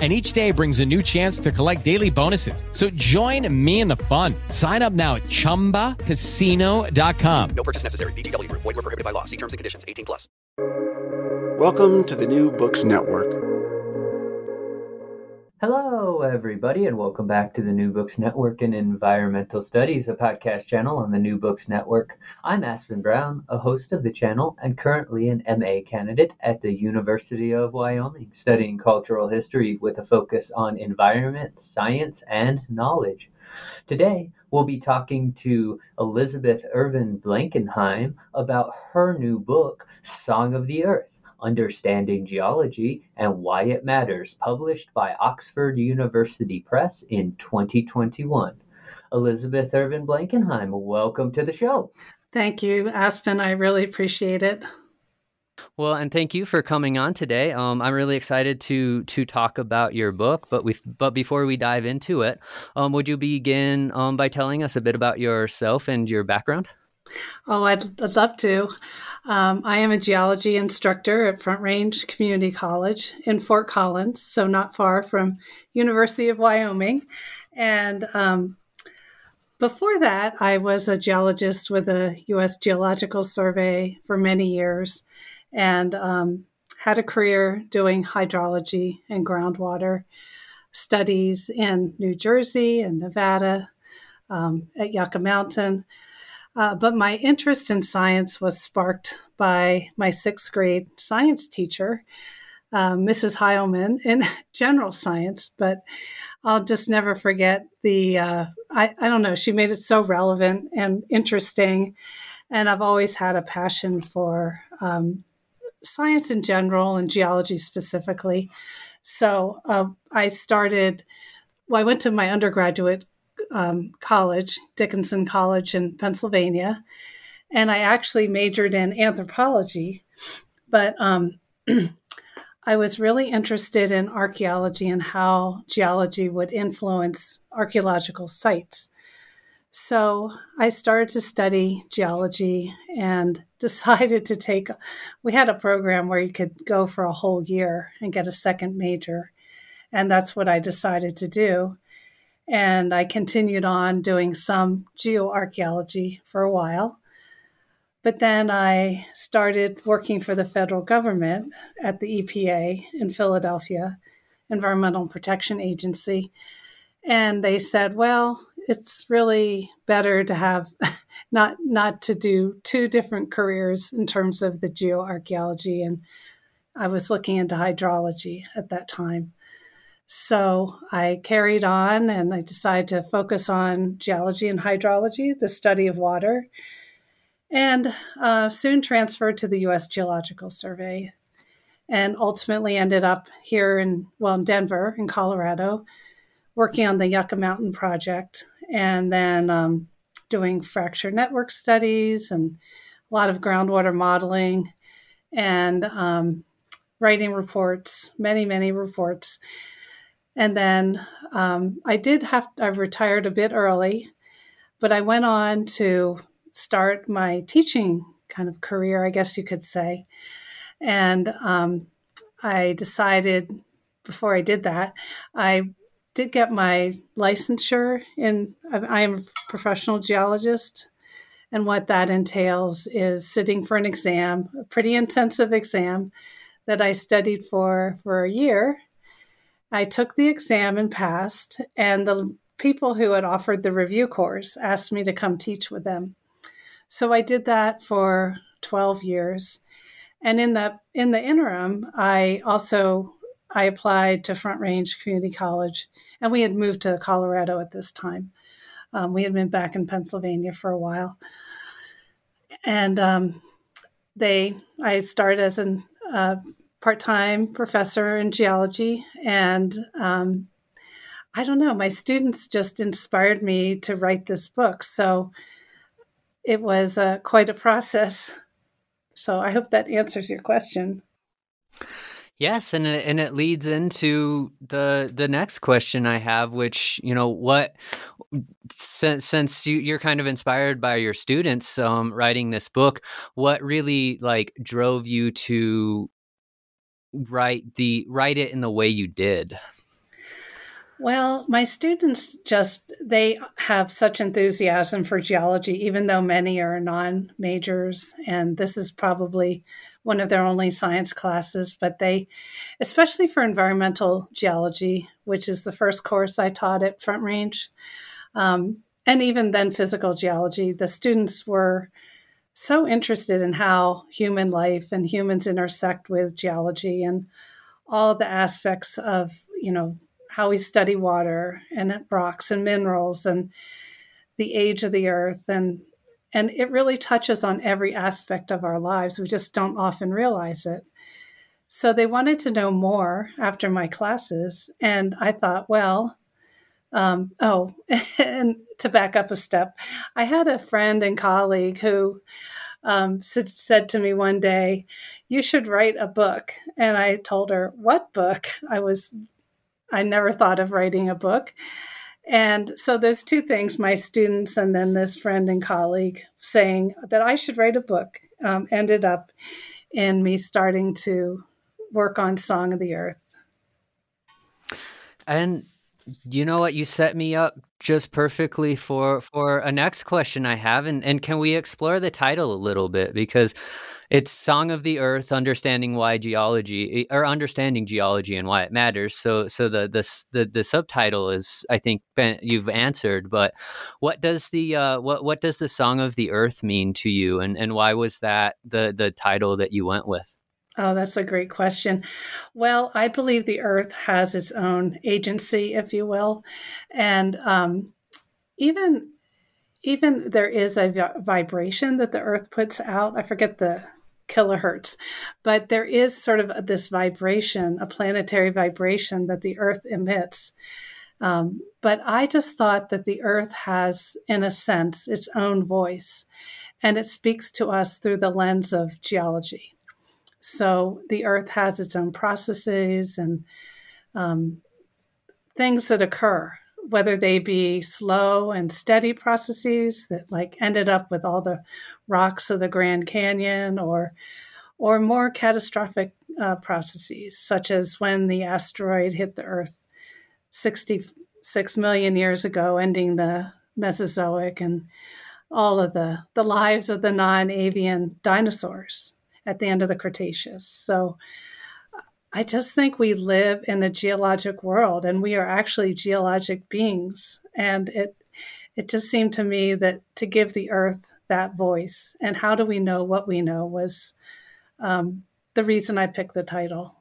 and each day brings a new chance to collect daily bonuses. So join me in the fun. Sign up now at ChumbaCasino.com. No purchase necessary. VGW. Void were prohibited by law. See terms and conditions. 18 plus. Welcome to the New Books Network. Hello, everybody, and welcome back to the New Books Network and Environmental Studies, a podcast channel on the New Books Network. I'm Aspen Brown, a host of the channel and currently an MA candidate at the University of Wyoming, studying cultural history with a focus on environment, science, and knowledge. Today, we'll be talking to Elizabeth Irvin Blankenheim about her new book, Song of the Earth Understanding Geology and Why It Matters, published by Oxford University Press in 2021. Elizabeth Irvin Blankenheim, welcome to the show. Thank you, Aspen. I really appreciate it. Well, and thank you for coming on today. Um, I'm really excited to to talk about your book. But we but before we dive into it, um, would you begin um, by telling us a bit about yourself and your background? Oh, I'd, I'd love to. Um, I am a geology instructor at Front Range Community College in Fort Collins, so not far from University of Wyoming. And um, before that, I was a geologist with the U.S. Geological Survey for many years, and um, had a career doing hydrology and groundwater studies in New Jersey and Nevada um, at Yucca Mountain. Uh, but my interest in science was sparked by my sixth grade science teacher, uh, Mrs. Heilman, in general science. But I'll just never forget the, uh, I, I don't know, she made it so relevant and interesting. And I've always had a passion for um, science in general and geology specifically. So uh, I started, well, I went to my undergraduate um, college, Dickinson College in Pennsylvania, and I actually majored in anthropology. But um, I was really interested in archaeology and how geology would influence archaeological sites. So I started to study geology and decided to take. We had a program where you could go for a whole year and get a second major. And that's what I decided to do. And I continued on doing some geoarchaeology for a while. But then I started working for the federal government at the EPA in Philadelphia, Environmental Protection Agency. And they said, well, it's really better to have not not to do two different careers in terms of the geoarchaeology and I was looking into hydrology at that time. So I carried on and I decided to focus on geology and hydrology, the study of water, and uh, soon transferred to the U.S. Geological Survey, and ultimately ended up here in well in Denver, in Colorado, working on the Yucca Mountain project, and then um, doing fracture network studies and a lot of groundwater modeling, and um, writing reports, many many reports and then um, I did have, I retired a bit early, but I went on to start my teaching kind of career, I guess you could say. And um, I decided before I did that, I did get my licensure in, I am a professional geologist. And what that entails is sitting for an exam, a pretty intensive exam that I studied for for a year. I took the exam and passed, and the people who had offered the review course asked me to come teach with them. So I did that for 12 years. And in the in the interim, I also I applied to Front Range Community College, and we had moved to Colorado at this time. Um, we had been back in Pennsylvania for a while, and um, they I started as an uh, part-time professor in geology, and um, I don't know, my students just inspired me to write this book. So it was uh, quite a process. So I hope that answers your question. Yes, and it, and it leads into the the next question I have, which you know what since since you, are kind of inspired by your students um, writing this book, what really like drove you to write the write it in the way you did? Well, my students just they have such enthusiasm for geology even though many are non-majors and this is probably one of their only science classes, but they especially for environmental geology, which is the first course I taught at Front Range. Um, and even then physical geology, the students were so interested in how human life and humans intersect with geology and all the aspects of, you know, how we study water and rocks and minerals and the age of the earth. And and it really touches on every aspect of our lives. We just don't often realize it. So they wanted to know more after my classes. And i thought well um, oh and to back up a step i had a friend and colleague who um, said to me one day you should write a book and i told her what book i was I never thought of writing a book. And so those two things, my students and then this friend and colleague saying that I should write a book, um, ended up in me starting to work on Song of the Earth. And you know what? You set me up just perfectly for for a next question I have, and and can we explore the title a little bit because it's Song of the Earth, understanding why geology or understanding geology and why it matters. So, so the the the, the subtitle is, I think, you've answered. But what does the uh, what what does the Song of the Earth mean to you, and and why was that the the title that you went with? Oh, that's a great question. Well, I believe the Earth has its own agency, if you will, and um, even even there is a vibration that the Earth puts out. I forget the kilohertz. But there is sort of this vibration, a planetary vibration that the Earth emits. Um, but I just thought that the Earth has, in a sense, its own voice, and it speaks to us through the lens of geology. So the Earth has its own processes and um, things that occur whether they be slow and steady processes that like ended up with all the rocks of the Grand Canyon or or more catastrophic uh, processes such as when the asteroid hit the earth 66 million years ago ending the Mesozoic and all of the the lives of the non-avian dinosaurs at the end of the Cretaceous. So I just think we live in a geologic world and we are actually geologic beings. And it it just seemed to me that to give the earth that voice and how do we know what we know was um, the reason I picked the title.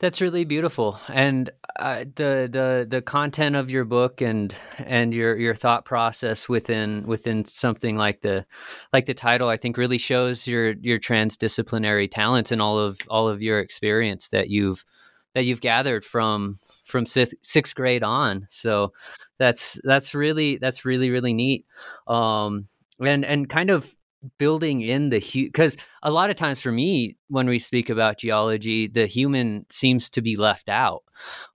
That's really beautiful, and uh, the the the content of your book and and your your thought process within within something like the like the title, I think, really shows your your transdisciplinary talents and all of all of your experience that you've that you've gathered from from sixth, sixth grade on. So that's that's really that's really really neat. Um, and and kind of building in the because a lot of times for me when we speak about geology the human seems to be left out.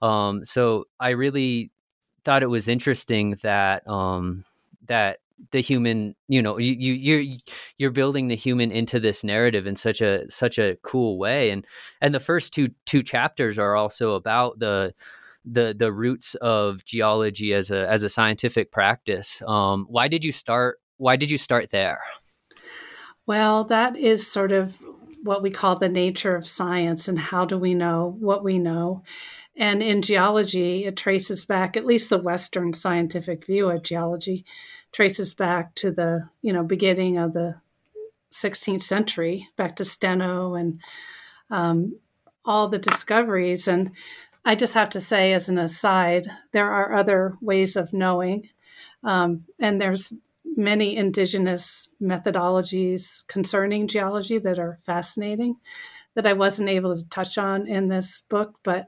Um, so i really thought it was interesting that um, that the human you know you, you you're you're building the human into this narrative in such a such a cool way and and the first two two chapters are also about the the the roots of geology as a as a scientific practice. Um, why did you start why did you start there well that is sort of what we call the nature of science and how do we know what we know and in geology it traces back at least the western scientific view of geology traces back to the you know beginning of the 16th century, back to Steno and um, all the discoveries. And I just have to say, as an aside, there are other ways of knowing, um, and there's many indigenous methodologies concerning geology that are fascinating that I wasn't able to touch on in this book, but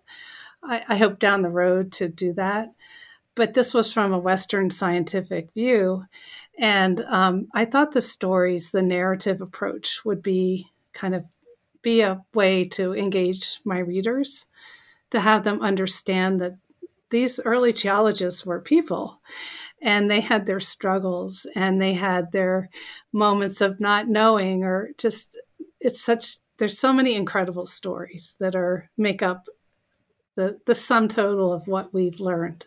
I, I hope down the road to do that but this was from a Western scientific view. And um, I thought the stories, the narrative approach would be kind of be a way to engage my readers, to have them understand that these early geologists were people and they had their struggles and they had their moments of not knowing or just it's such there's so many incredible stories that are make up the the sum total of what we've learned.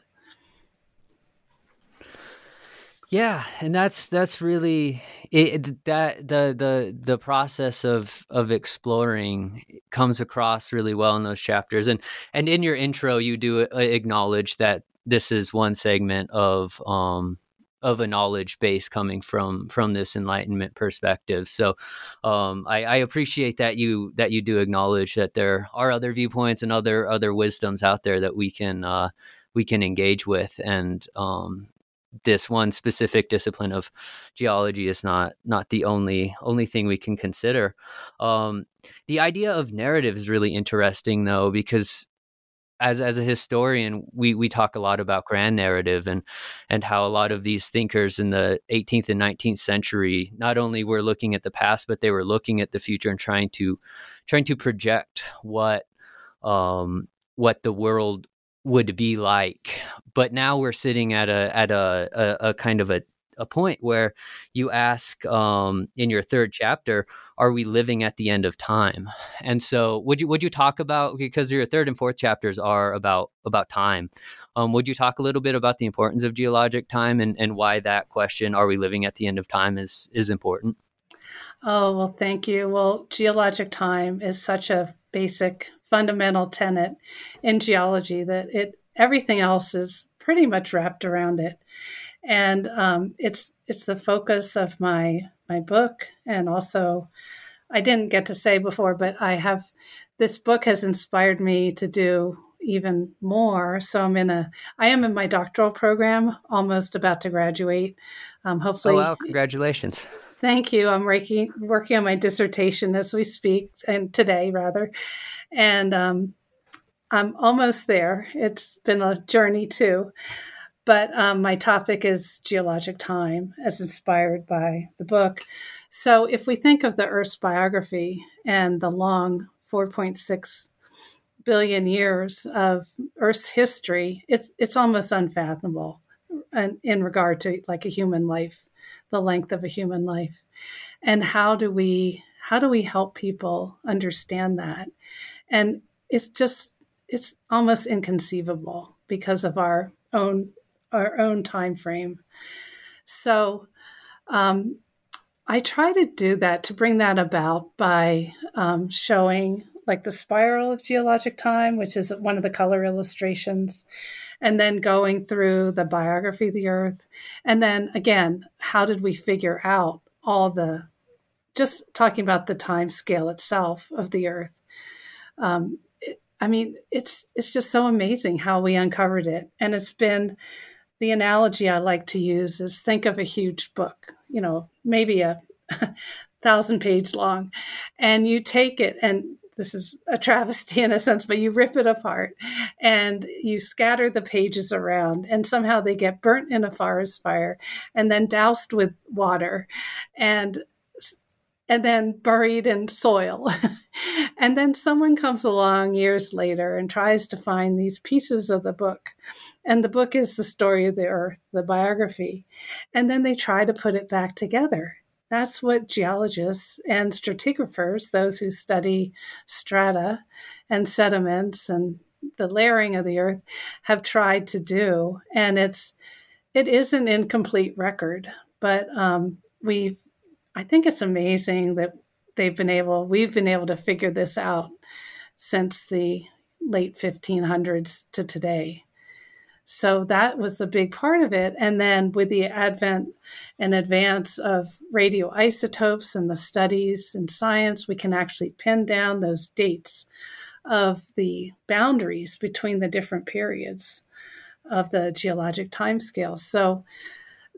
Yeah, and that's that's really it, that the the the process of of exploring comes across really well in those chapters, and and in your intro you do uh, acknowledge that this is one segment of um of a knowledge base coming from from this enlightenment perspective. So um, I, I, appreciate that you that you do acknowledge that there are other viewpoints and other other wisdoms out there that we can uh, we can engage with, and um, this one specific discipline of geology is not not the only only thing we can consider. Um, the idea of narrative is really interesting though because as as a historian we we talk a lot about grand narrative and and how a lot of these thinkers in the 18th and 19th century not only were looking at the past but they were looking at the future and trying to trying to project what um what the world would be like. But now we're sitting at a at a, a, a kind of a a point where you ask um, in your third chapter, "Are we living at the end of time?" And so, would you would you talk about because your third and fourth chapters are about about time? Um, would you talk a little bit about the importance of geologic time and, and why that question, "Are we living at the end of time?" is is important? Oh well, thank you. Well, geologic time is such a basic fundamental tenet in geology that it everything else is pretty much wrapped around it, and um, it's it's the focus of my my book, and also I didn't get to say before, but I have this book has inspired me to do even more. So I'm in a I am in my doctoral program, almost about to graduate. Um, hopefully, oh wow! Congratulations. Thank you. I'm working working on my dissertation as we speak, and today rather, and um, I'm almost there. It's been a journey too. But um, my topic is geologic time, as inspired by the book. So, if we think of the Earth's biography and the long 4.6 billion years of Earth's history, it's it's almost unfathomable in, in regard to like a human life, the length of a human life, and how do we how do we help people understand that? and it's just it's almost inconceivable because of our own our own time frame. So um, i try to do that to bring that about by um, showing like the spiral of geologic time which is one of the color illustrations and then going through the biography of the earth. And then again how did we figure out all the just talking about the time scale itself of the earth um, it, I mean, it's it's just so amazing how we uncovered it, and it's been the analogy I like to use is think of a huge book, you know, maybe a thousand page long, and you take it and this is a travesty in a sense, but you rip it apart and you scatter the pages around, and somehow they get burnt in a forest fire and then doused with water. And and then buried in soil. And then someone comes along years later and tries to find these pieces of the book. And the book is the story of the earth, the biography. And then they try to put it back together. That's what geologists and stratigraphers, those who study strata and sediments and the layering of the earth, have tried to do. And it's it is an incomplete record, but um, we've I think it's amazing that they've been able we've been able to figure this out since the late 1500s to today. So that was a big part of it. And then with the advent and advance of radioisotopes and the studies in science, we can actually pin down those dates of the boundaries between the different periods of the geologic timescale. So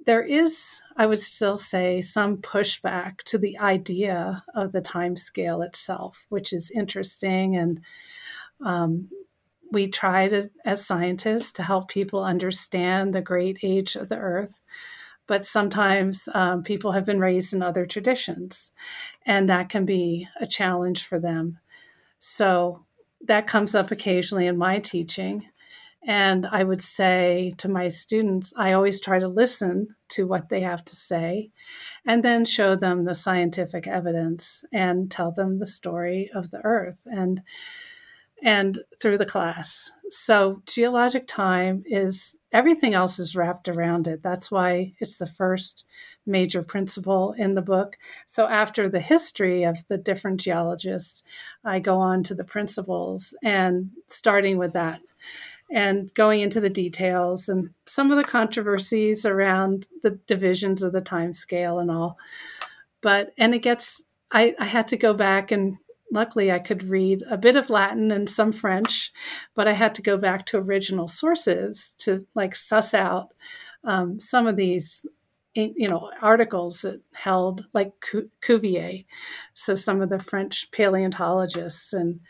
there is, I would still say, some pushback to the idea of the time scale itself, which is interesting. And um, we try to, as scientists, to help people understand the great age of the Earth. But sometimes um, people have been raised in other traditions, and that can be a challenge for them. So that comes up occasionally in my teaching. And I would say to my students, I always try to listen to what they have to say and then show them the scientific evidence and tell them the story of the earth and and through the class. So geologic time is everything else is wrapped around it. That's why it's the first major principle in the book. So after the history of the different geologists, I go on to the principles and starting with that and going into the details and some of the controversies around the divisions of the time scale and all. But, and it gets, I, I had to go back and luckily I could read a bit of Latin and some French, but I had to go back to original sources to like suss out um, some of these you know articles that held like Cuvier, so some of the French paleontologists and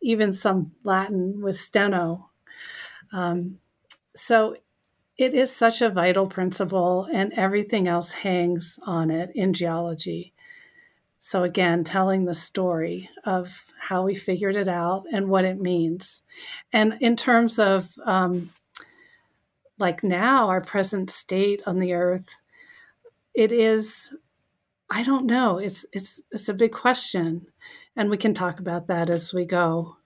even some Latin with Steno um, so it is such a vital principle, and everything else hangs on it in geology. So, again, telling the story of how we figured it out and what it means. And in terms of um, like now, our present state on the earth, it is, I don't know, it's, it's, it's a big question. And we can talk about that as we go.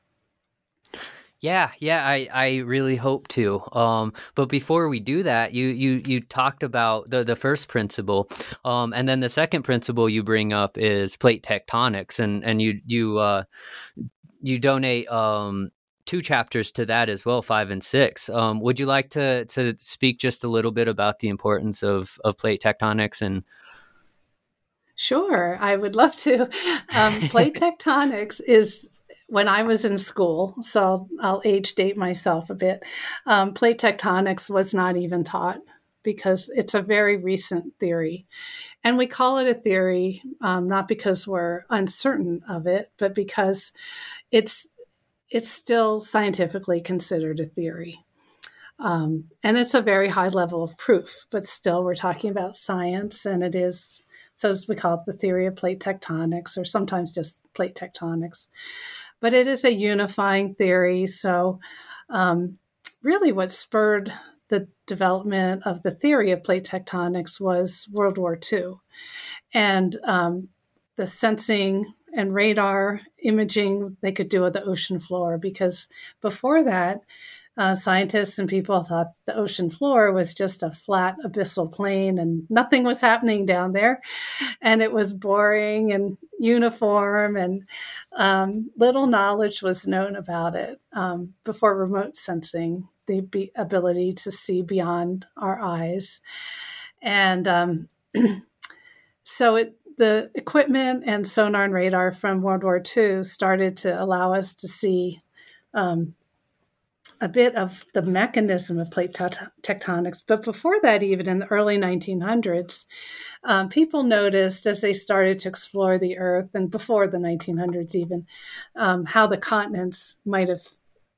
Yeah, yeah, I, I really hope to. Um, but before we do that, you you you talked about the the first principle, um, and then the second principle you bring up is plate tectonics, and and you you uh, you donate um, two chapters to that as well, five and six. Um, would you like to to speak just a little bit about the importance of of plate tectonics and Sure, I would love to. Um, plate tectonics is when I was in school, so I'll, I'll age date myself a bit, um, plate tectonics was not even taught because it's a very recent theory. And we call it a theory um, not because we're uncertain of it, but because it's it's still scientifically considered a theory. Um, and it's a very high level of proof, but still we're talking about science and it is, so we call it the theory of plate tectonics or sometimes just plate tectonics but it is a unifying theory. So, um, really, what spurred the development of the theory of plate tectonics was World War II. And um, the sensing and radar imaging they could do of the ocean floor, because before that, uh, scientists and people thought the ocean floor was just a flat abyssal plain and nothing was happening down there. And it was boring and uniform, and um, little knowledge was known about it um, before remote sensing, the ability to see beyond our eyes. And um, so it, the equipment and sonar and radar from World War II started to allow us to see um, a bit of the mechanism of plate tectonics. But before that, even in the early 1900s, um, people noticed as they started to explore the Earth, and before the 1900s even, um, how the continents might have,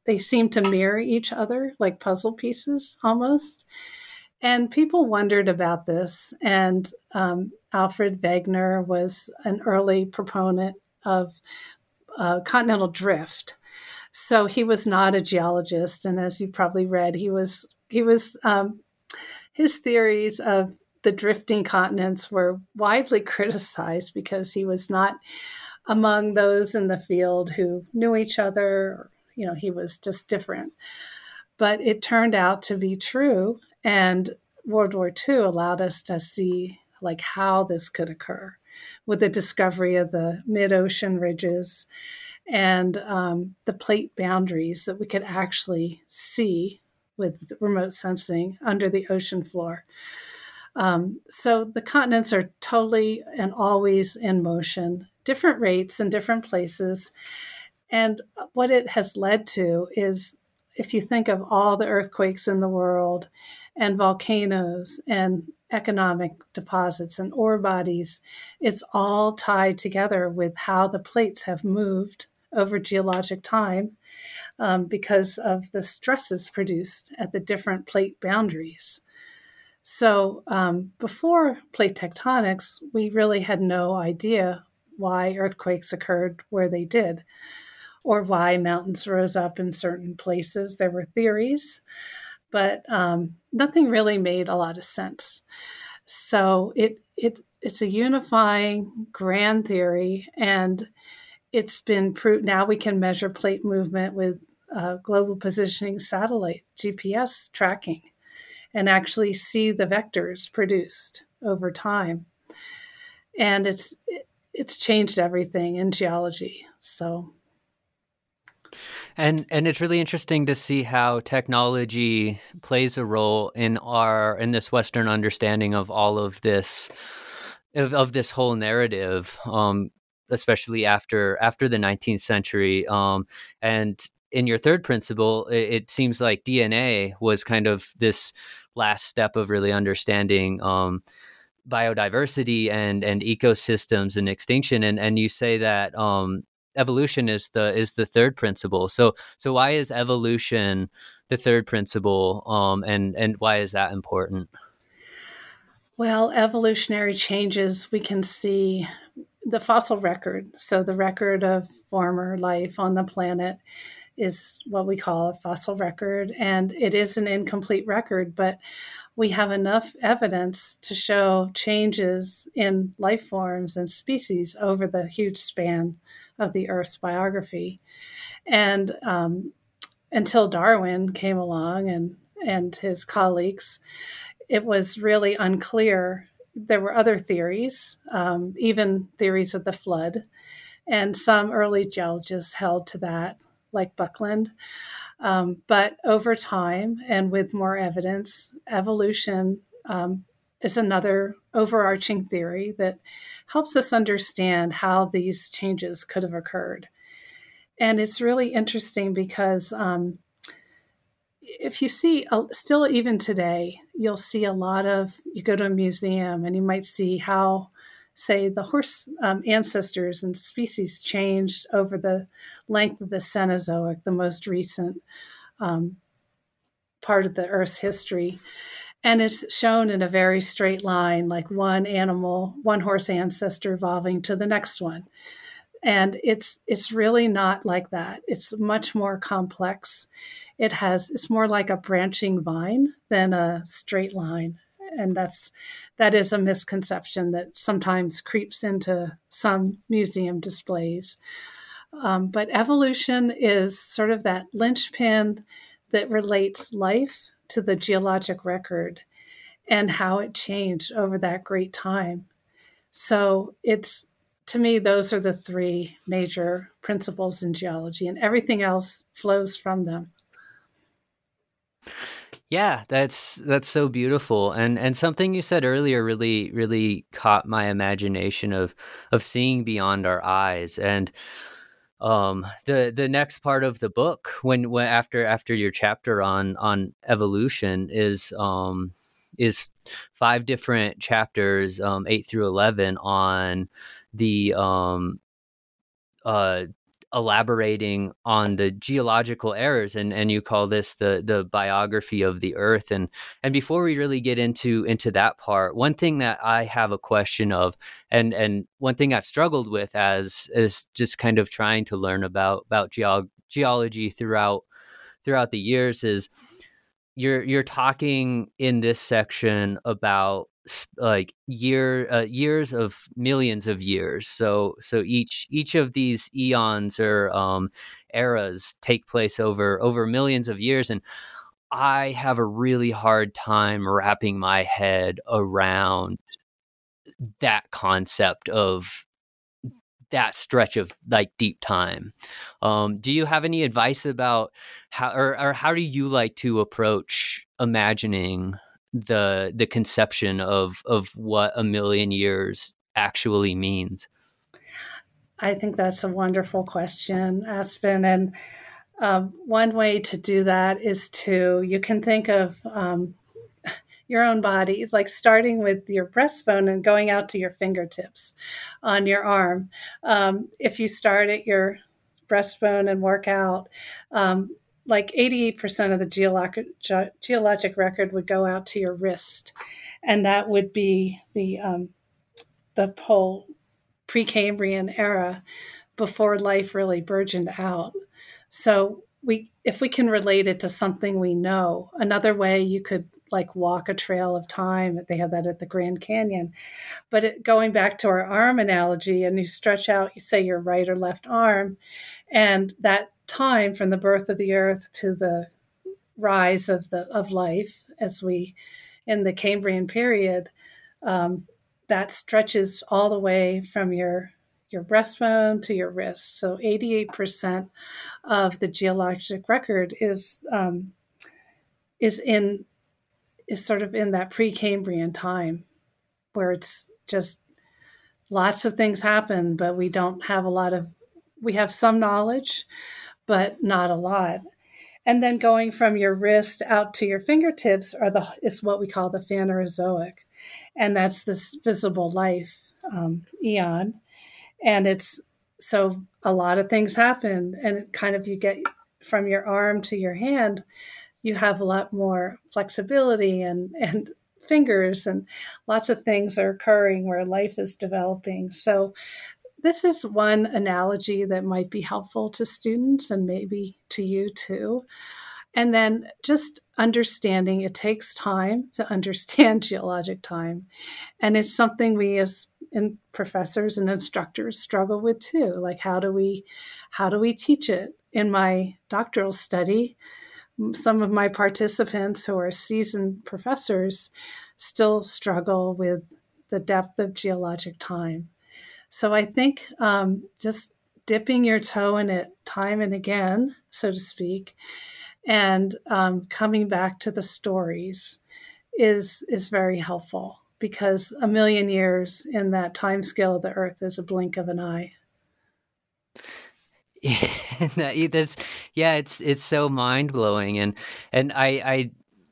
they seemed to mirror each other like puzzle pieces almost. And people wondered about this. And um, Alfred Wegener was an early proponent of uh, continental drift. So he was not a geologist, and as you've probably read, he was he was um, his theories of the drifting continents were widely criticized because he was not among those in the field who knew each other. You know, he was just different. But it turned out to be true, and World War II allowed us to see like how this could occur with the discovery of the mid-ocean ridges and um, the plate boundaries that we could actually see with remote sensing under the ocean floor. Um, so the continents are totally and always in motion, different rates in different places. And what it has led to is if you think of all the earthquakes in the world and volcanoes and economic deposits and ore bodies, it's all tied together with how the plates have moved over geologic time um, because of the stresses produced at the different plate boundaries. So um, before plate tectonics, we really had no idea why earthquakes occurred where they did or why mountains rose up in certain places. There were theories, but um, nothing really made a lot of sense. So it it it's a unifying grand theory, and it's been proved. Now we can measure plate movement with uh, global positioning satellite GPS tracking, and actually see the vectors produced over time. And it's it's changed everything in geology. So and and it's really interesting to see how technology plays a role in our in this Western understanding of all of this of, of this whole narrative, um, especially after after the 19th century. Um, and in your third principle, it, it, seems like DNA was kind of this last step of really understanding. Um, biodiversity and and ecosystems and extinction and and you say that um evolution is the is the third principle. So so why is evolution the third principle, um, and and why is that important? Well, evolutionary changes we can see the fossil record. So the record of former life on the planet is what we call a fossil record, and it is an incomplete record, but we have enough evidence to show changes in life forms and species over the huge span of the Earth's biography. And um, until Darwin came along and, and his colleagues, it was really unclear. There were other theories, um, even theories of the flood, and some early geologists held to that, like Buckland. Um, but over time and with more evidence, evolution um, is another overarching theory that helps us understand how these changes could have occurred. And it's really interesting because um, if you see, uh, still even today, you'll see a lot of, you go to a museum and you might see how say the horse um, ancestors and species changed over the length of the Cenozoic, the most recent um, part of the Earth's history. And it's shown in a very straight line, like one animal, one horse ancestor evolving to the next one. And it's it's really not like that. It's much more complex. It has it's more like a branching vine than a straight line and that's that is a misconception that sometimes creeps into some museum displays. Um, but evolution is sort of that linchpin that relates life to the geologic record and how it changed over that great time. So it's to me, those are the three major principles in geology, and everything else flows from them. Yeah, that's that's so beautiful. And and something you said earlier really really caught my imagination of of seeing beyond our eyes. And um the the next part of the book when when after after your chapter on on evolution is um is five different chapters um 8 through 11 on the um uh elaborating on the geological eras and and you call this the the biography of the earth and and before we really get into into that part one thing that i have a question of and and one thing i've struggled with as is just kind of trying to learn about about geog- geology throughout throughout the years is you're you're talking in this section about like year uh, years of millions of years. So so each each of these eons or um, eras take place over over millions of years and i have a really hard time wrapping my head around that concept of that stretch of like deep time. Um, do you have any advice about how or, or how do you like to approach imagining the the conception of of what a million years actually means? I think that's a wonderful question, Aspen. And um, one way to do that is to you can think of um, your own body. It's like starting with your breastbone and going out to your fingertips on your arm. Um, if you start at your breastbone and work out, um, like 88% of the geologic, ge- geologic record would go out to your wrist. And that would be the, um, the whole Precambrian era before life really burgeoned out. So we, if we can relate it to something we know, another way you could like walk a trail of time. They have that at the Grand Canyon. But it, going back to our arm analogy, and you stretch out, you say your right or left arm, and that time from the birth of the earth to the rise of the of life as we in the Cambrian period um, that stretches all the way from your your breastbone to your wrist. So 88% of the geologic record is um, is in is sort of in that pre-Cambrian time where it's just lots of things happen, but we don't have a lot of we have some knowledge, but not a lot. And then going from your wrist out to your fingertips are the is what we call the Phanerozoic, and that's this visible life um, eon. And it's so a lot of things happen, and kind of you get from your arm to your hand, you have a lot more flexibility and and fingers and lots of things are occurring where life is developing. So this is one analogy that might be helpful to students and maybe to you too. And then just understanding it takes time to understand geologic time. And it's something we as professors and instructors struggle with too. Like how do we how do we teach it? In my doctoral study, some of my participants who are seasoned professors still struggle with the depth of geologic time. So I think um, just dipping your toe in it time and again, so to speak, and um, coming back to the stories is is very helpful because a million years in that time scale of the earth is a blink of an eye. Yeah, that's yeah, it's it's so mind blowing, and and I I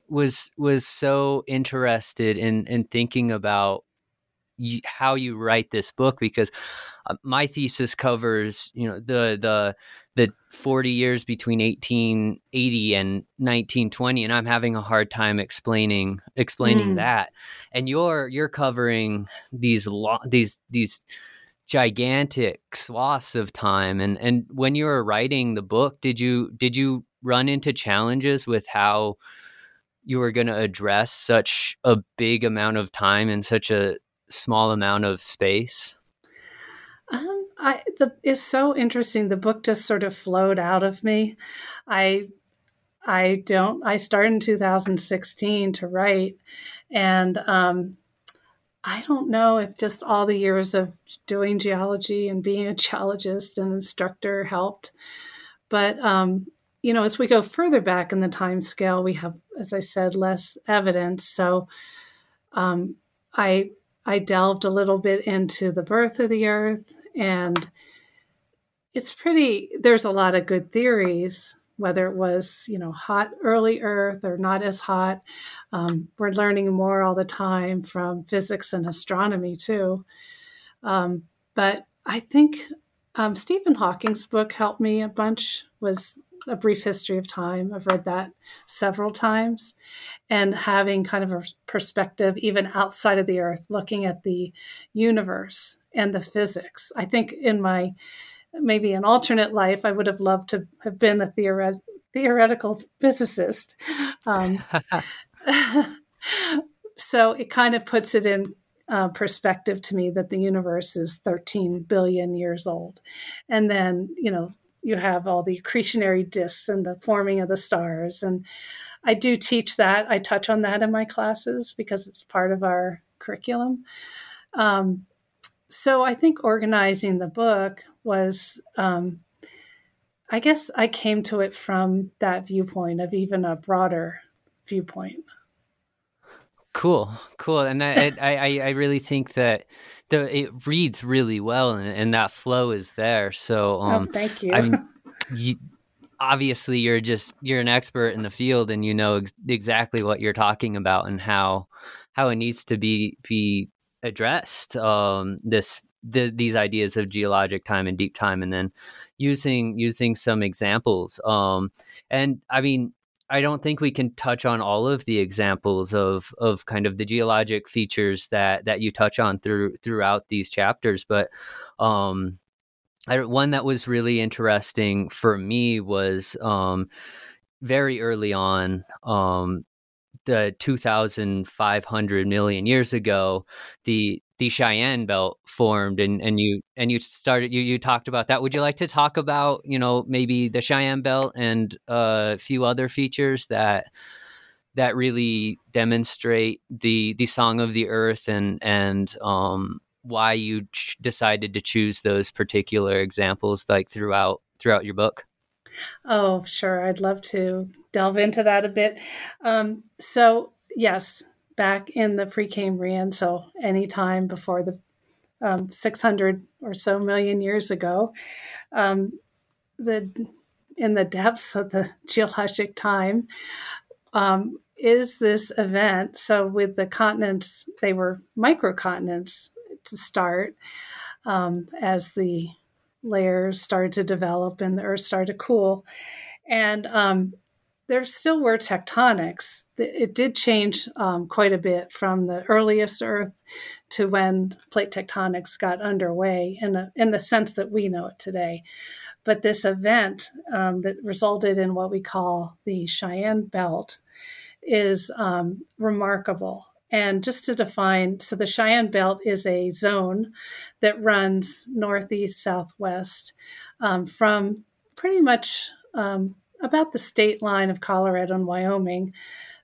was was so interested in in thinking about you, how you write this book because uh, my thesis covers you know the the the 40 years between 1880 and 1920 and i'm having a hard time explaining explaining mm. that and you're you're covering these lo- these these gigantic swaths of time and and when you were writing the book did you did you run into challenges with how you were going to address such a big amount of time in such a small amount of space? Um, I the it's so interesting. The book just sort of flowed out of me. I I don't. I started in 2016 to write, and um, I don't know if just all the years of doing geology and being a geologist and instructor helped, but um, you know, as we go further back in the time scale, we have, as I said, less evidence. So um, I I delved a little bit into the birth of the earth, and it's pretty, there's a lot of good theories, whether it was, you know, hot early earth or not as hot. Um, we're learning more all the time from physics and astronomy, too. Um, but I think um, Stephen Hawking's book helped me a bunch. Was a brief history of time. I've read that several times, and having kind of a perspective even outside of the Earth, looking at the universe and the physics. I think in my maybe an alternate life, I would have loved to have been a theoret- theoretical physicist. Um, so it kind of puts it in uh, perspective to me that the universe is 13 billion years old. And then, you know, you have all the accretionary disks and the forming of the stars. And I do teach that. I touch on that in my classes because it's part of our curriculum. Um, so I think organizing the book was, um, I guess I came to it from that viewpoint of even a broader viewpoint. Cool, cool, and I, I, I really think that the it reads really well, and, and that flow is there. So, oh, um, oh, thank you. I mean, you, obviously, you're just you're an expert in the field, and you know ex- exactly what you're talking about and how how it needs to be be addressed. Um, this the, these ideas of geologic time and deep time, and then using using some examples. Um, and I mean, I don't think we can touch on all of the examples of of kind of the geologic features that that you touch on through throughout these chapters, but um, I, one that was really interesting for me was um, very early on. Um, the 2,500 million years ago, the the Cheyenne Belt formed, and and you and you started you you talked about that. Would you like to talk about you know maybe the Cheyenne Belt and uh, a few other features that that really demonstrate the the song of the earth and and um, why you ch- decided to choose those particular examples like throughout throughout your book? Oh, sure. I'd love to delve into that a bit. Um, so, yes, back in the Precambrian, so any time before the um, 600 or so million years ago, um, the in the depths of the geologic time, um, is this event. So, with the continents, they were microcontinents to start um, as the layers started to develop and the earth started to cool. And um, there still were tectonics. It did change um, quite a bit from the earliest Earth to when plate tectonics got underway in, a, in the sense that we know it today. But this event um, that resulted in what we call the Cheyenne Belt is um, remarkable. And just to define, so the Cheyenne Belt is a zone that runs northeast, southwest um, from pretty much um, about the state line of Colorado and Wyoming,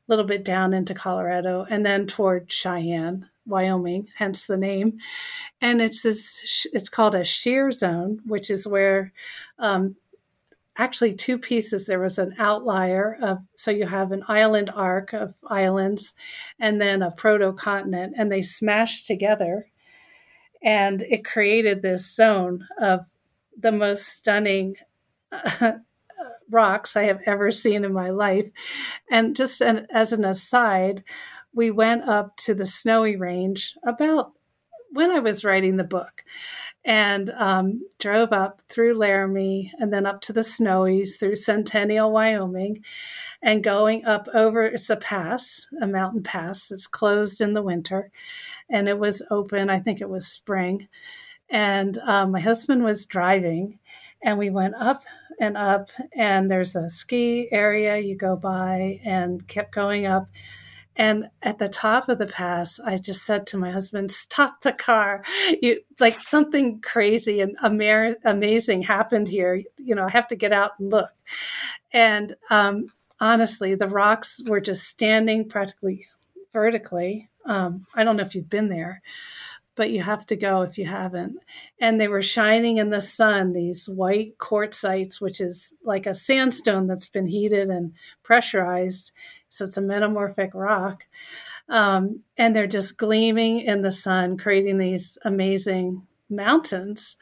a little bit down into Colorado, and then toward Cheyenne, Wyoming, hence the name. And it's this, it's called a shear zone, which is where um, actually two pieces. There was an outlier of, so you have an island arc of islands and then a proto-continent, and they smashed together. And it created this zone of the most stunning uh, rocks I have ever seen in my life. And just an, as an aside, we went up to the snowy range about when I was writing the book and um, drove up through Laramie and then up to the Snowies through Centennial, Wyoming, and going up over it's a pass, a mountain pass that's closed in the winter, and it was open. I think it was spring, and um, my husband was driving, and we went up and up, and there's a ski area you go by, and kept going up and at the top of the pass, I just said to my husband, "Stop the car! You like something crazy and ama- amazing happened here. You know, I have to get out and look." And um, honestly, the rocks were just standing practically vertically. Um, I don't know if you've been there, but you have to go if you haven't. And they were shining in the sun, these white quartzites, which is like a sandstone that's been heated and pressurized. So it's a metamorphic rock. Um, and they're just gleaming in the sun, creating these amazing mountains.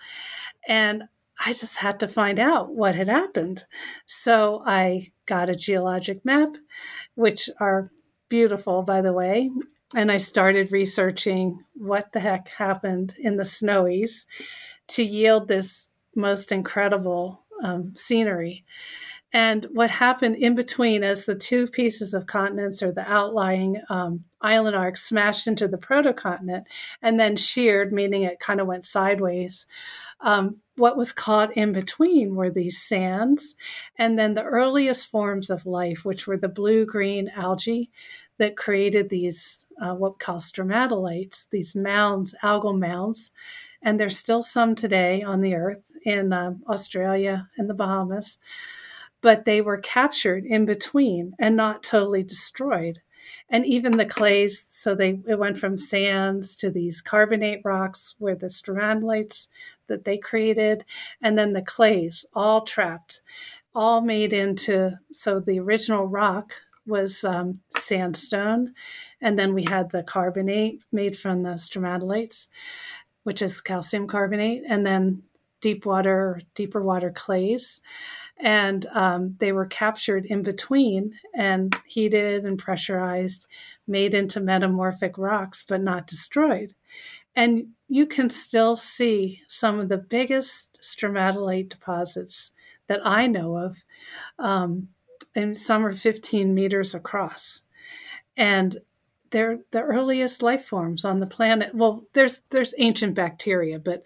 And I just had to find out what had happened. So I got a geologic map, which are beautiful, by the way and I started researching what the heck happened in the Snowies to yield this most incredible um, scenery. And what happened in between as the two pieces of continents or the outlying um, island arcs smashed into the protocontinent and then sheared, meaning it kind of went sideways. Um, what was caught in between were these sands and then the earliest forms of life, which were the blue green algae that created these, uh, what we call stromatolites, these mounds, algal mounds. And there's still some today on the earth in uh, Australia and the Bahamas but they were captured in between and not totally destroyed. And even the clays, so they it went from sands to these carbonate rocks where the stromatolites that they created, and then the clays all trapped, all made into so the original rock was um, sandstone, and then we had the carbonate made from the stromatolites, which is calcium carbonate, and then deep water, deeper water clays and um, they were captured in between and heated and pressurized, made into metamorphic rocks, but not destroyed. And you can still see some of the biggest stromatolite deposits that I know of, um, and some are 15 meters across. And they're the earliest life forms on the planet. Well, there's there's ancient bacteria, but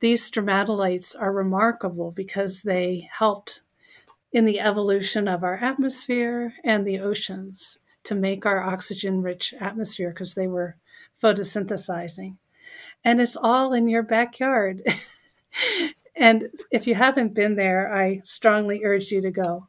these stromatolites are remarkable because they helped in the evolution of our atmosphere and the oceans to make our oxygen rich atmosphere because they were photosynthesizing. And it's all in your backyard. and if you haven't been there, I strongly urge you to go.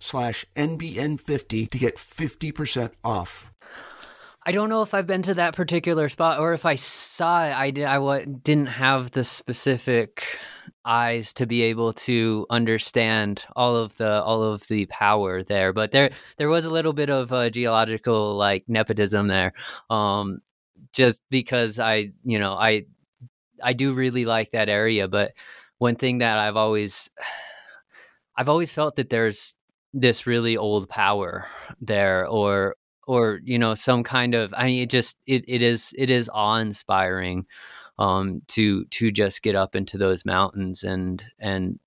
slash NBN50 to get 50% off. I don't know if I've been to that particular spot or if I saw it. I did. I w- didn't have the specific eyes to be able to understand all of the all of the power there. But there there was a little bit of a geological like nepotism there, um, just because I you know I I do really like that area. But one thing that I've always I've always felt that there's this really old power there or or you know some kind of i mean it just it, it is it is awe-inspiring um to to just get up into those mountains and and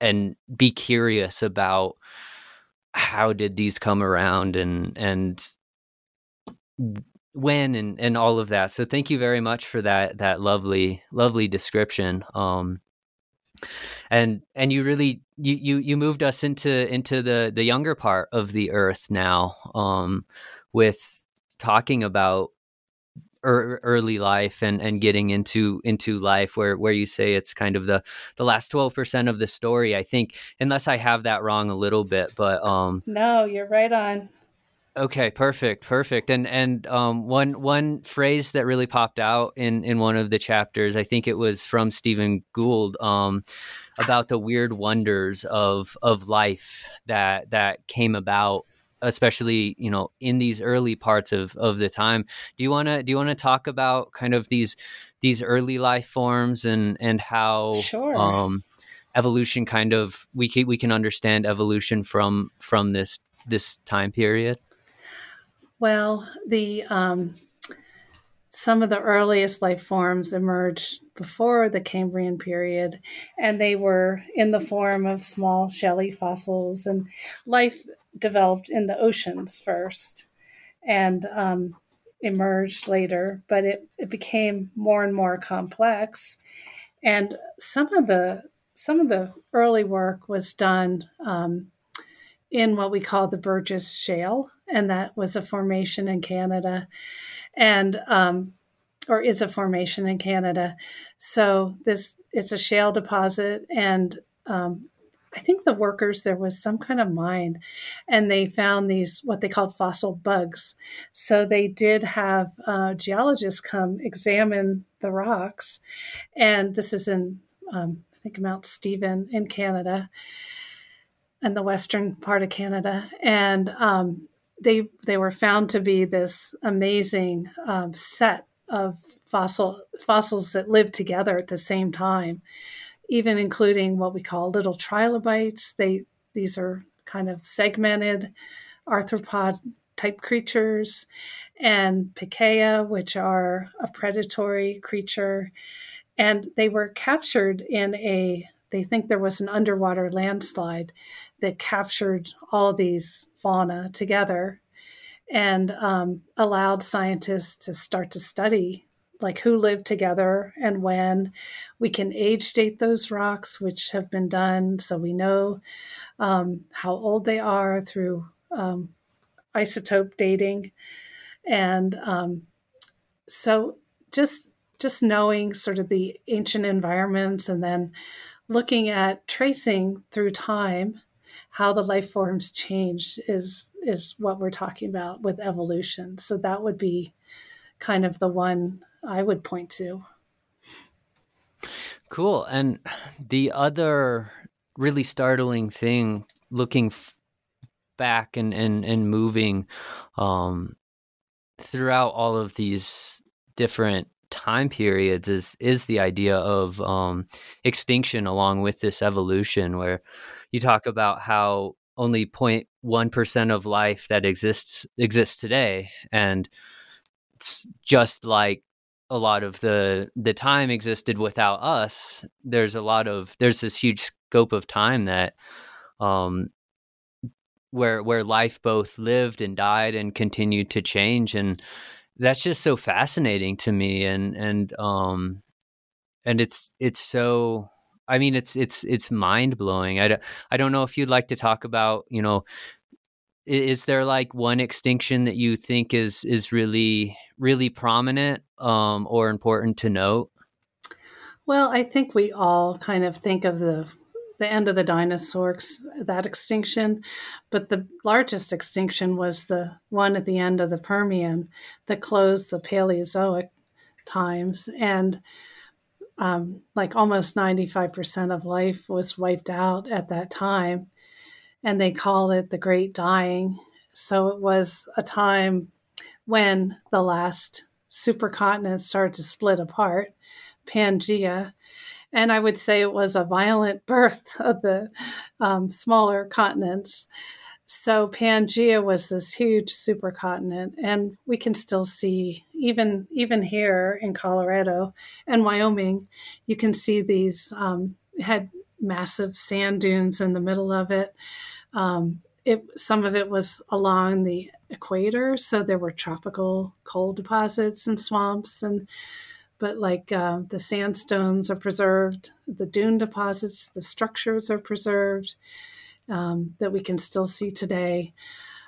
and be curious about how did these come around and and when and and all of that. So thank you very much for that that lovely lovely description um and and you really you you you moved us into into the the younger part of the earth now um with talking about er, early life and and getting into into life where where you say it's kind of the the last 12% of the story. I think unless i have that wrong a little bit but um no you're right on Okay, perfect, perfect. And and um, one one phrase that really popped out in in one of the chapters, I think it was from Stephen Gould, um, about the weird wonders of of life that that came about, especially you know in these early parts of of the time. Do you want to do you want to talk about kind of these these early life forms and and how sure. um, evolution kind of we can we can understand evolution from from this this time period? Well, the um, some of the earliest life forms emerged before the Cambrian period, and they were in the form of small shelly fossils. And life developed in the oceans first, and um, emerged later. But it, it became more and more complex, and some of the some of the early work was done um, in what we call the Burgess Shale, and that was a formation in Canada, and um, or is a formation in Canada. So this it's a shale deposit, and um, I think the workers there was some kind of mine, and they found these what they called fossil bugs. So they did have uh, geologists come examine the rocks, and this is in um, I think Mount Stephen in Canada, in the western part of Canada, and um, they they were found to be this amazing um, set of fossil fossils that lived together at the same time, even including what we call little trilobites. They these are kind of segmented arthropod type creatures, and Pikaia, which are a predatory creature, and they were captured in a. They think there was an underwater landslide that captured all these fauna together and um, allowed scientists to start to study like who lived together and when. We can age date those rocks, which have been done, so we know um, how old they are through um, isotope dating, and um, so just just knowing sort of the ancient environments and then looking at tracing through time how the life forms change is is what we're talking about with evolution. So that would be kind of the one I would point to. Cool. And the other really startling thing looking f- back and, and, and moving um, throughout all of these different time periods is is the idea of um, extinction along with this evolution where you talk about how only 0.1% of life that exists exists today and it's just like a lot of the the time existed without us there's a lot of there's this huge scope of time that um where where life both lived and died and continued to change and that's just so fascinating to me and and um and it's it's so I mean, it's it's it's mind blowing. I I don't know if you'd like to talk about, you know, is there like one extinction that you think is is really really prominent um, or important to note? Well, I think we all kind of think of the the end of the dinosaurs, that extinction, but the largest extinction was the one at the end of the Permian that closed the Paleozoic times and um, like almost 95% of life was wiped out at that time. And they call it the Great Dying. So it was a time when the last supercontinent started to split apart, Pangea. And I would say it was a violent birth of the um, smaller continents. So Pangea was this huge supercontinent, and we can still see even even here in Colorado and Wyoming, you can see these um, had massive sand dunes in the middle of it. Um, it some of it was along the equator, so there were tropical coal deposits and swamps and but like uh, the sandstones are preserved, the dune deposits, the structures are preserved um, that we can still see today.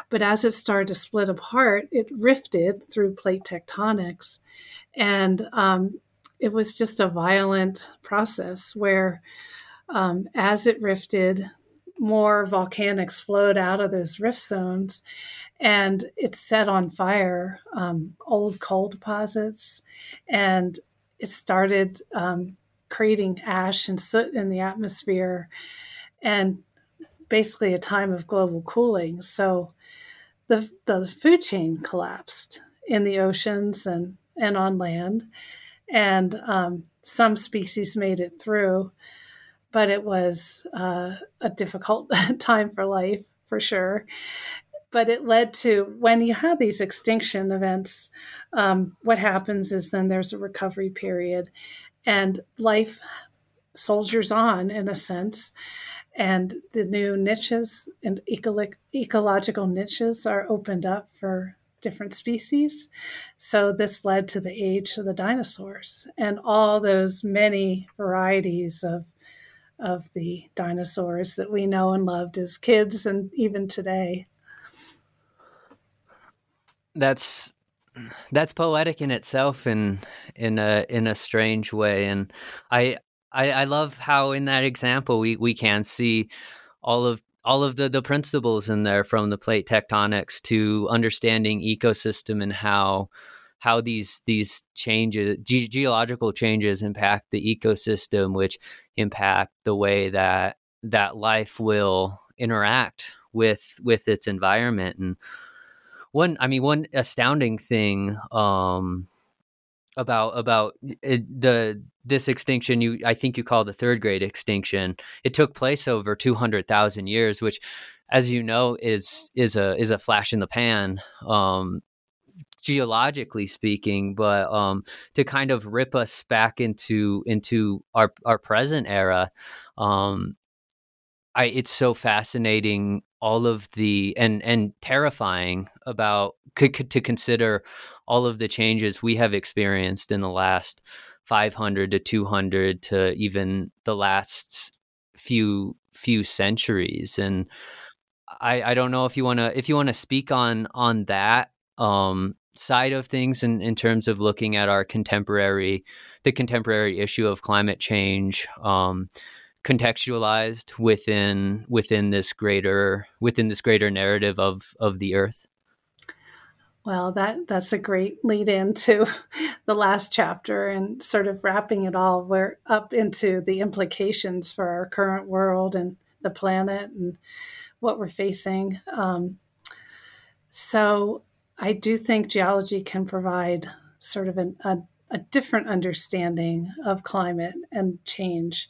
But as it started to split apart, it rifted through plate tectonics. And um, it was just a violent process where, um, as it rifted, more volcanics flowed out of those rift zones and it set on fire um, old coal deposits and it started um, creating ash and soot in the atmosphere and basically a time of global cooling. So the the food chain collapsed in the oceans and and on land, and um, some species made it through, but it was uh, a difficult time for life for sure. But it led to when you have these extinction events, um, what happens is then there's a recovery period, and life soldiers on in a sense and the new niches and ecolo- ecological niches are opened up for different species. So this led to the age of the dinosaurs and all those many varieties of of the dinosaurs that we know and loved as kids and even today. That's that's poetic in itself in in a in a strange way and I, I i love how in that example we we can see all of all of the the principles in there from the plate tectonics to understanding ecosystem and how how these these changes ge- geological changes impact the ecosystem which impact the way that that life will interact with with its environment. And one i mean one astounding thing um about about it, the this extinction you I think you call the third great extinction it took place over 200,000 years which as you know is is a is a flash in the pan. Um geologically speaking but um to kind of rip us back into into our our present era um I it's so fascinating all of the and and terrifying about to consider all of the changes we have experienced in the last 500 to 200 to even the last few few centuries and i i don't know if you want to if you want to speak on on that um side of things in, in terms of looking at our contemporary the contemporary issue of climate change um contextualized within within this greater within this greater narrative of of the earth well, that that's a great lead into the last chapter and sort of wrapping it all. We're up into the implications for our current world and the planet and what we're facing. Um, so, I do think geology can provide sort of an, a, a different understanding of climate and change,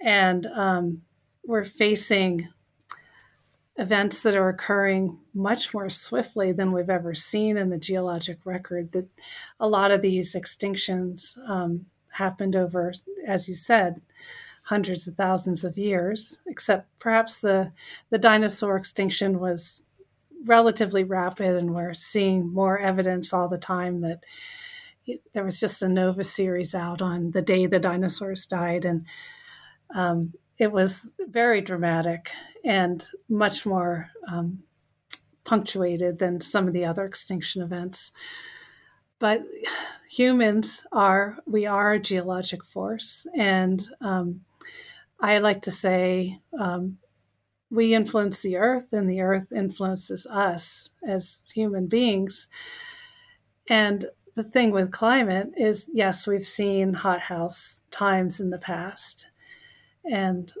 and um, we're facing events that are occurring much more swiftly than we've ever seen in the geologic record. That a lot of these extinctions um, happened over, as you said, hundreds of thousands of years. Except perhaps the the dinosaur extinction was relatively rapid, and we're seeing more evidence all the time that it, there was just a nova series out on the day the dinosaurs died, and um, it was very dramatic and much more um, punctuated than some of the other extinction events. But humans are, we are a geologic force. And um, I like to say um, we influence the earth, and the earth influences us as human beings. And the thing with climate is yes, we've seen hothouse times in the past. And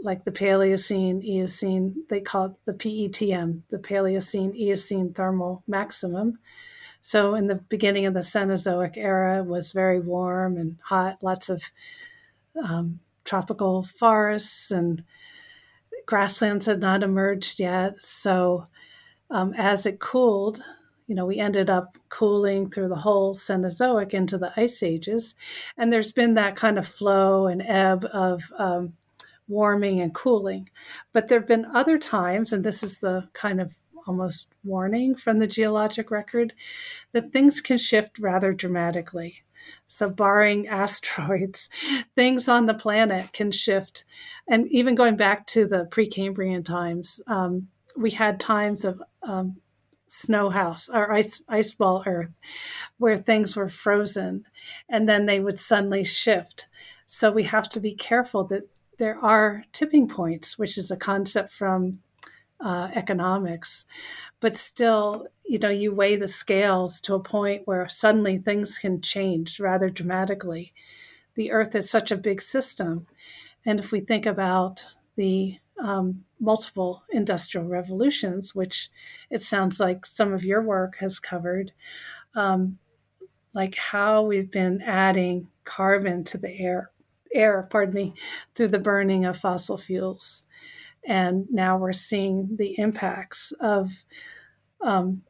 like the Paleocene, Eocene, they call it the PETM, the Paleocene Eocene thermal maximum. So in the beginning of the Cenozoic era was very warm and hot, lots of um, tropical forests and grasslands had not emerged yet. So um, as it cooled, you know, we ended up cooling through the whole Cenozoic into the ice ages. And there's been that kind of flow and ebb of um, warming and cooling. But there have been other times, and this is the kind of almost warning from the geologic record, that things can shift rather dramatically. So, barring asteroids, things on the planet can shift. And even going back to the Precambrian times, um, we had times of um, snow house or ice ice ball earth where things were frozen and then they would suddenly shift so we have to be careful that there are tipping points, which is a concept from uh, economics, but still, you know, you weigh the scales to a point where suddenly things can change rather dramatically. The Earth is such a big system, and if we think about the um, multiple industrial revolutions, which it sounds like some of your work has covered, um, like how we've been adding carbon to the air air, pardon me, through the burning of fossil fuels. And now we're seeing the impacts of um,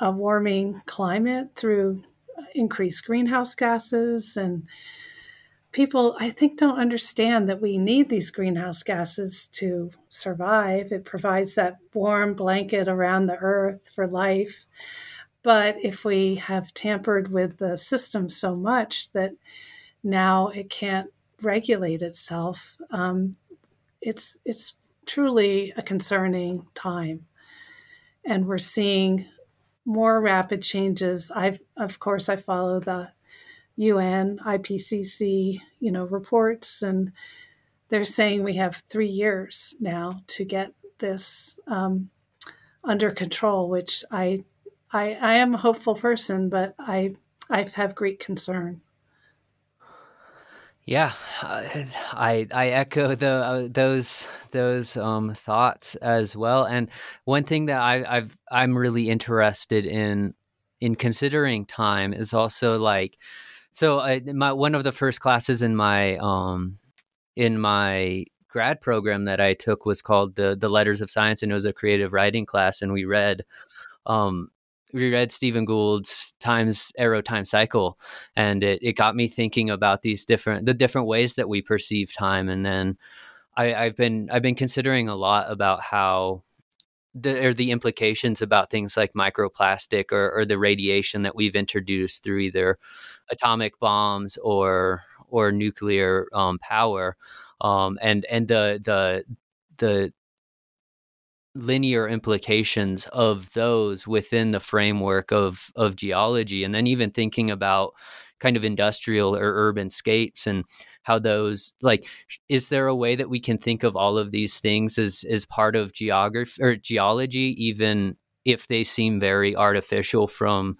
a warming climate through increased greenhouse gases. And people, I think, don't understand that we need these greenhouse gases to survive. It provides that warm blanket around the earth for life. But if we have tampered with the system so much that now it can't regulate itself, um, it's it's truly a concerning time, and we're seeing more rapid changes. I've of course I follow the UN IPCC you know reports, and they're saying we have three years now to get this um, under control, which I, I I am a hopeful person, but I I have great concern. Yeah, I I echo the uh, those those um, thoughts as well. And one thing that I, I've I'm really interested in in considering time is also like so I, my one of the first classes in my um in my grad program that I took was called the the Letters of Science, and it was a creative writing class, and we read um, we read Stephen Gould's Times Arrow Time Cycle, and it, it got me thinking about these different the different ways that we perceive time, and then I, I've been I've been considering a lot about how the or the implications about things like microplastic or, or the radiation that we've introduced through either atomic bombs or or nuclear um, power, um, and and the the the linear implications of those within the framework of of geology and then even thinking about kind of industrial or urban scapes and how those like is there a way that we can think of all of these things as as part of geography or geology even if they seem very artificial from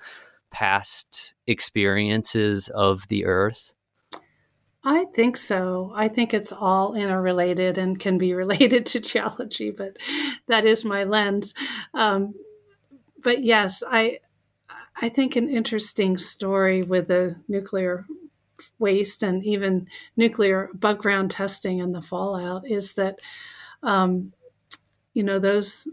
past experiences of the earth I think so. I think it's all interrelated and can be related to geology, but that is my lens. Um, but yes, I I think an interesting story with the nuclear waste and even nuclear above ground testing and the fallout is that um, you know those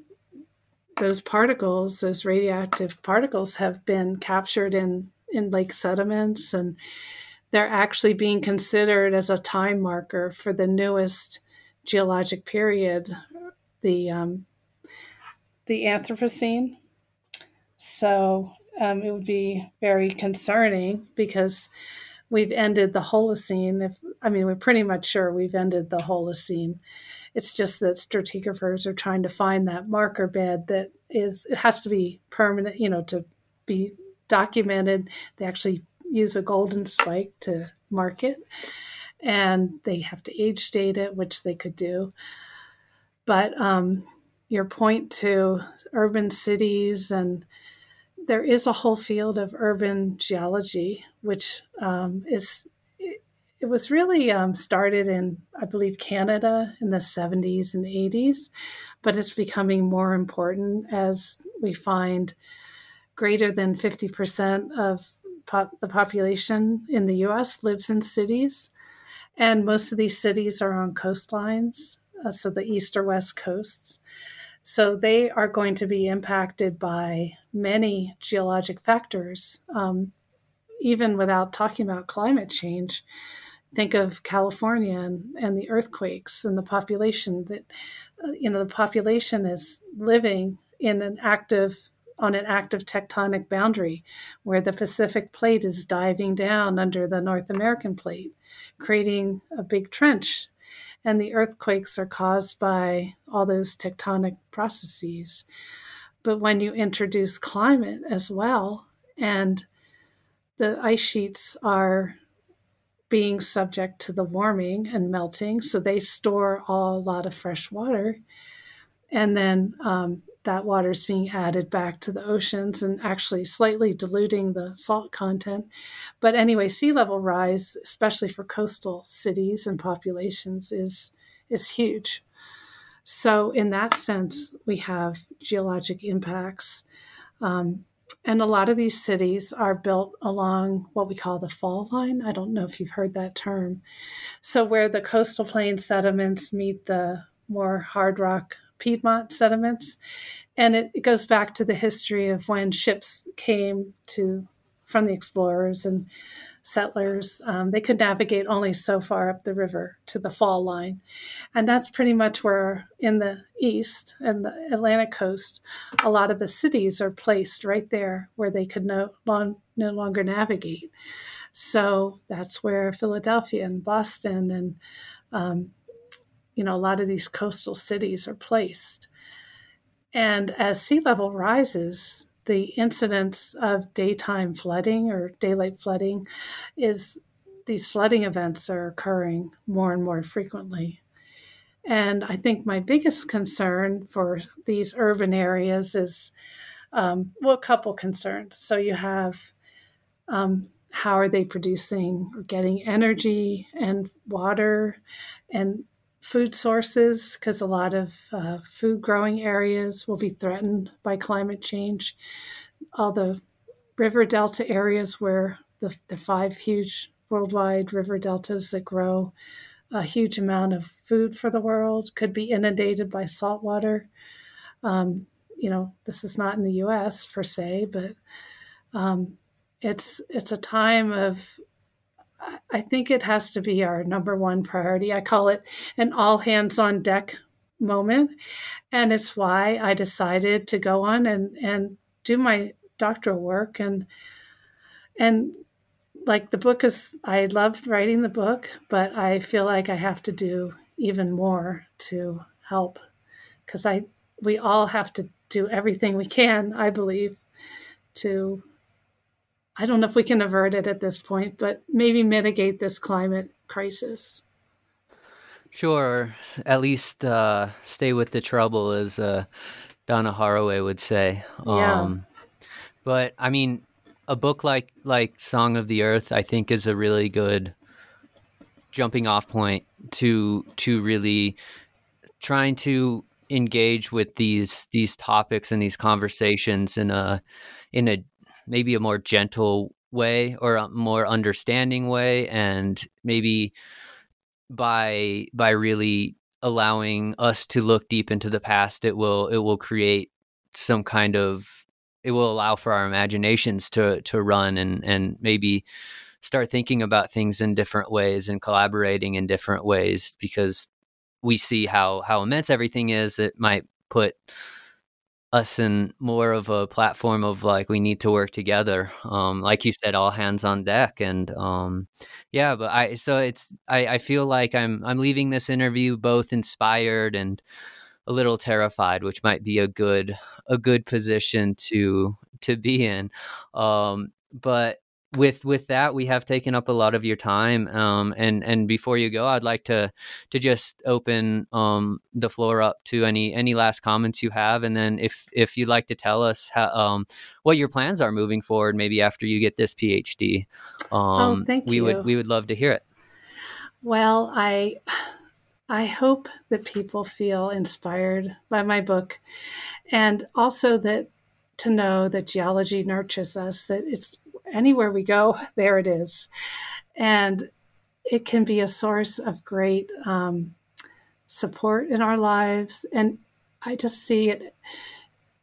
those particles, those radioactive particles, have been captured in in lake sediments and they're actually being considered as a time marker for the newest geologic period, the um, the Anthropocene. So um, it would be very concerning because we've ended the Holocene. If I mean, we're pretty much sure we've ended the Holocene. It's just that stratigraphers are trying to find that marker bed that is. It has to be permanent, you know, to be documented. They actually use a golden spike to mark it. And they have to age date it, which they could do. But um, your point to urban cities, and there is a whole field of urban geology, which um, is it, was really um, started in, I believe, Canada in the 70s and 80s, but it's becoming more important as we find greater than 50% of the population in the US lives in cities, and most of these cities are on coastlines, uh, so the east or west coasts. So they are going to be impacted by many geologic factors, um, even without talking about climate change. Think of California and, and the earthquakes and the population that, uh, you know, the population is living in an active on an active tectonic boundary where the Pacific plate is diving down under the North American plate, creating a big trench. And the earthquakes are caused by all those tectonic processes. But when you introduce climate as well, and the ice sheets are being subject to the warming and melting, so they store all, a lot of fresh water. And then um, that water is being added back to the oceans and actually slightly diluting the salt content. But anyway, sea level rise, especially for coastal cities and populations, is is huge. So in that sense, we have geologic impacts. Um, and a lot of these cities are built along what we call the fall line. I don't know if you've heard that term. So, where the coastal plain sediments meet the more hard rock Piedmont sediments. And it, it goes back to the history of when ships came to from the explorers and settlers. Um, they could navigate only so far up the river to the fall line. And that's pretty much where, in the east and the Atlantic coast, a lot of the cities are placed right there where they could no, long, no longer navigate. So that's where Philadelphia and Boston and, um, you know, a lot of these coastal cities are placed. And as sea level rises, the incidence of daytime flooding or daylight flooding is these flooding events are occurring more and more frequently. And I think my biggest concern for these urban areas is, um, well, a couple concerns. So you have um, how are they producing or getting energy and water and food sources because a lot of uh, food growing areas will be threatened by climate change. All the river delta areas where the, the five huge worldwide river deltas that grow a huge amount of food for the world could be inundated by salt water. Um, you know, this is not in the U.S. per se, but um, it's it's a time of I think it has to be our number one priority. I call it an all hands on deck moment. And it's why I decided to go on and, and do my doctoral work and and like the book is I loved writing the book, but I feel like I have to do even more to help because I we all have to do everything we can, I believe, to I don't know if we can avert it at this point, but maybe mitigate this climate crisis. Sure, at least uh, stay with the trouble, as uh, Donna Haraway would say. Yeah. Um, but I mean, a book like like Song of the Earth, I think, is a really good jumping off point to to really trying to engage with these these topics and these conversations in a in a maybe a more gentle way or a more understanding way and maybe by by really allowing us to look deep into the past it will it will create some kind of it will allow for our imaginations to to run and and maybe start thinking about things in different ways and collaborating in different ways because we see how how immense everything is. It might put us in more of a platform of like we need to work together um like you said all hands on deck and um yeah but i so it's i i feel like i'm i'm leaving this interview both inspired and a little terrified which might be a good a good position to to be in um but with with that we have taken up a lot of your time um, and and before you go i'd like to to just open um, the floor up to any any last comments you have and then if if you'd like to tell us how, um, what your plans are moving forward maybe after you get this phd oh, thank we you. would we would love to hear it Well, I I hope that people feel inspired by my book and also that to know that geology nurtures us, that it's anywhere we go, there it is. And it can be a source of great um, support in our lives. And I just see it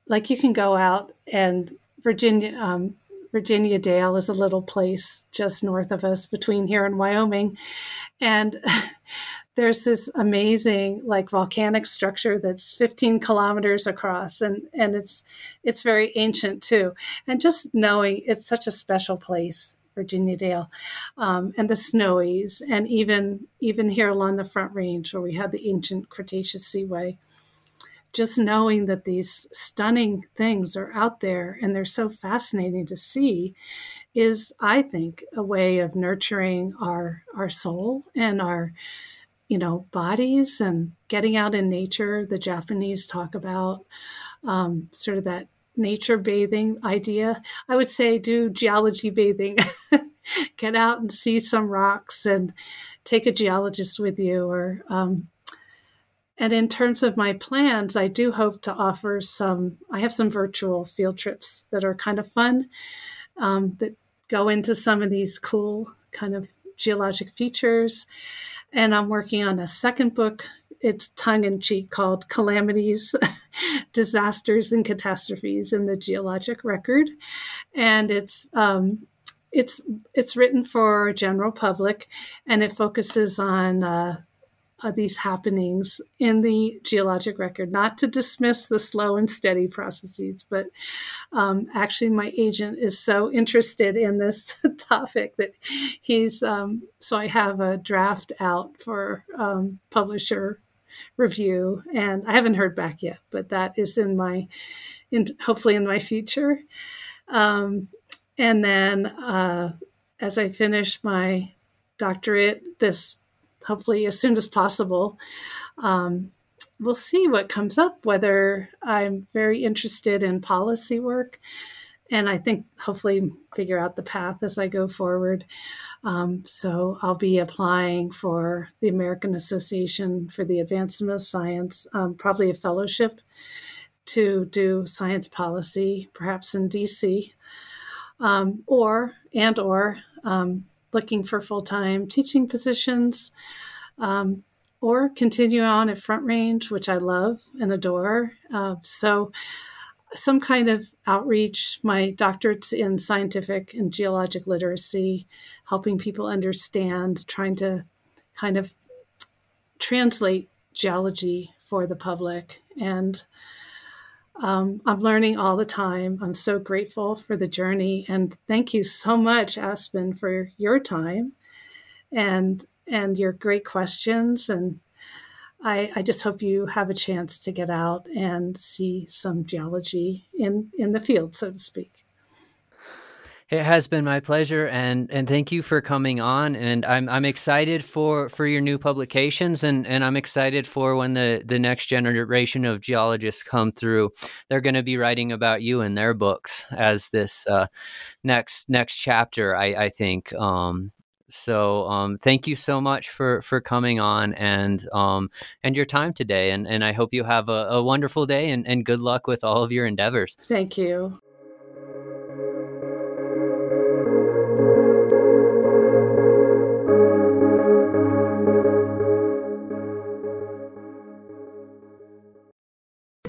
like you can go out and Virginia, um, Virginia Dale is a little place just north of us between here and Wyoming. And there's this amazing like volcanic structure that's 15 kilometers across and and it's it's very ancient too. And just knowing it's such a special place virginia dale um, and the snowies and even even here along the front range where we had the ancient cretaceous seaway. Just knowing that these stunning things are out there and they're so fascinating to see is i think a way of nurturing our our soul and our you know, bodies and getting out in nature. The Japanese talk about um, sort of that nature bathing idea. I would say do geology bathing. Get out and see some rocks and take a geologist with you. Or um, and in terms of my plans, I do hope to offer some. I have some virtual field trips that are kind of fun um, that go into some of these cool kind of geologic features and I'm working on a second book. It's tongue in cheek called Calamities, Disasters, and Catastrophes in the Geologic Record. And it's um, it's it's written for general public and it focuses on uh, uh, these happenings in the geologic record, not to dismiss the slow and steady processes, but um, actually, my agent is so interested in this topic that he's um, so I have a draft out for um, publisher review, and I haven't heard back yet, but that is in my, in hopefully in my future. Um, and then uh, as I finish my doctorate, this hopefully as soon as possible. Um, we'll see what comes up, whether I'm very interested in policy work. And I think hopefully figure out the path as I go forward. Um, so I'll be applying for the American Association for the Advancement of Science, um, probably a fellowship to do science policy, perhaps in DC, um, or and or um, looking for full time teaching positions, um, or continue on at Front Range, which I love and adore. Uh, so, some kind of outreach. My doctorate's in scientific and geologic literacy, helping people understand, trying to kind of translate geology for the public. And um, I'm learning all the time. I'm so grateful for the journey, and thank you so much, Aspen, for your time and and your great questions. And I, I just hope you have a chance to get out and see some geology in in the field, so to speak. It has been my pleasure, and and thank you for coming on. And I'm I'm excited for for your new publications, and and I'm excited for when the the next generation of geologists come through. They're going to be writing about you in their books as this uh, next next chapter. I I think. Um, so um, thank you so much for for coming on and um, and your time today and and I hope you have a, a wonderful day and, and good luck with all of your endeavors. Thank you.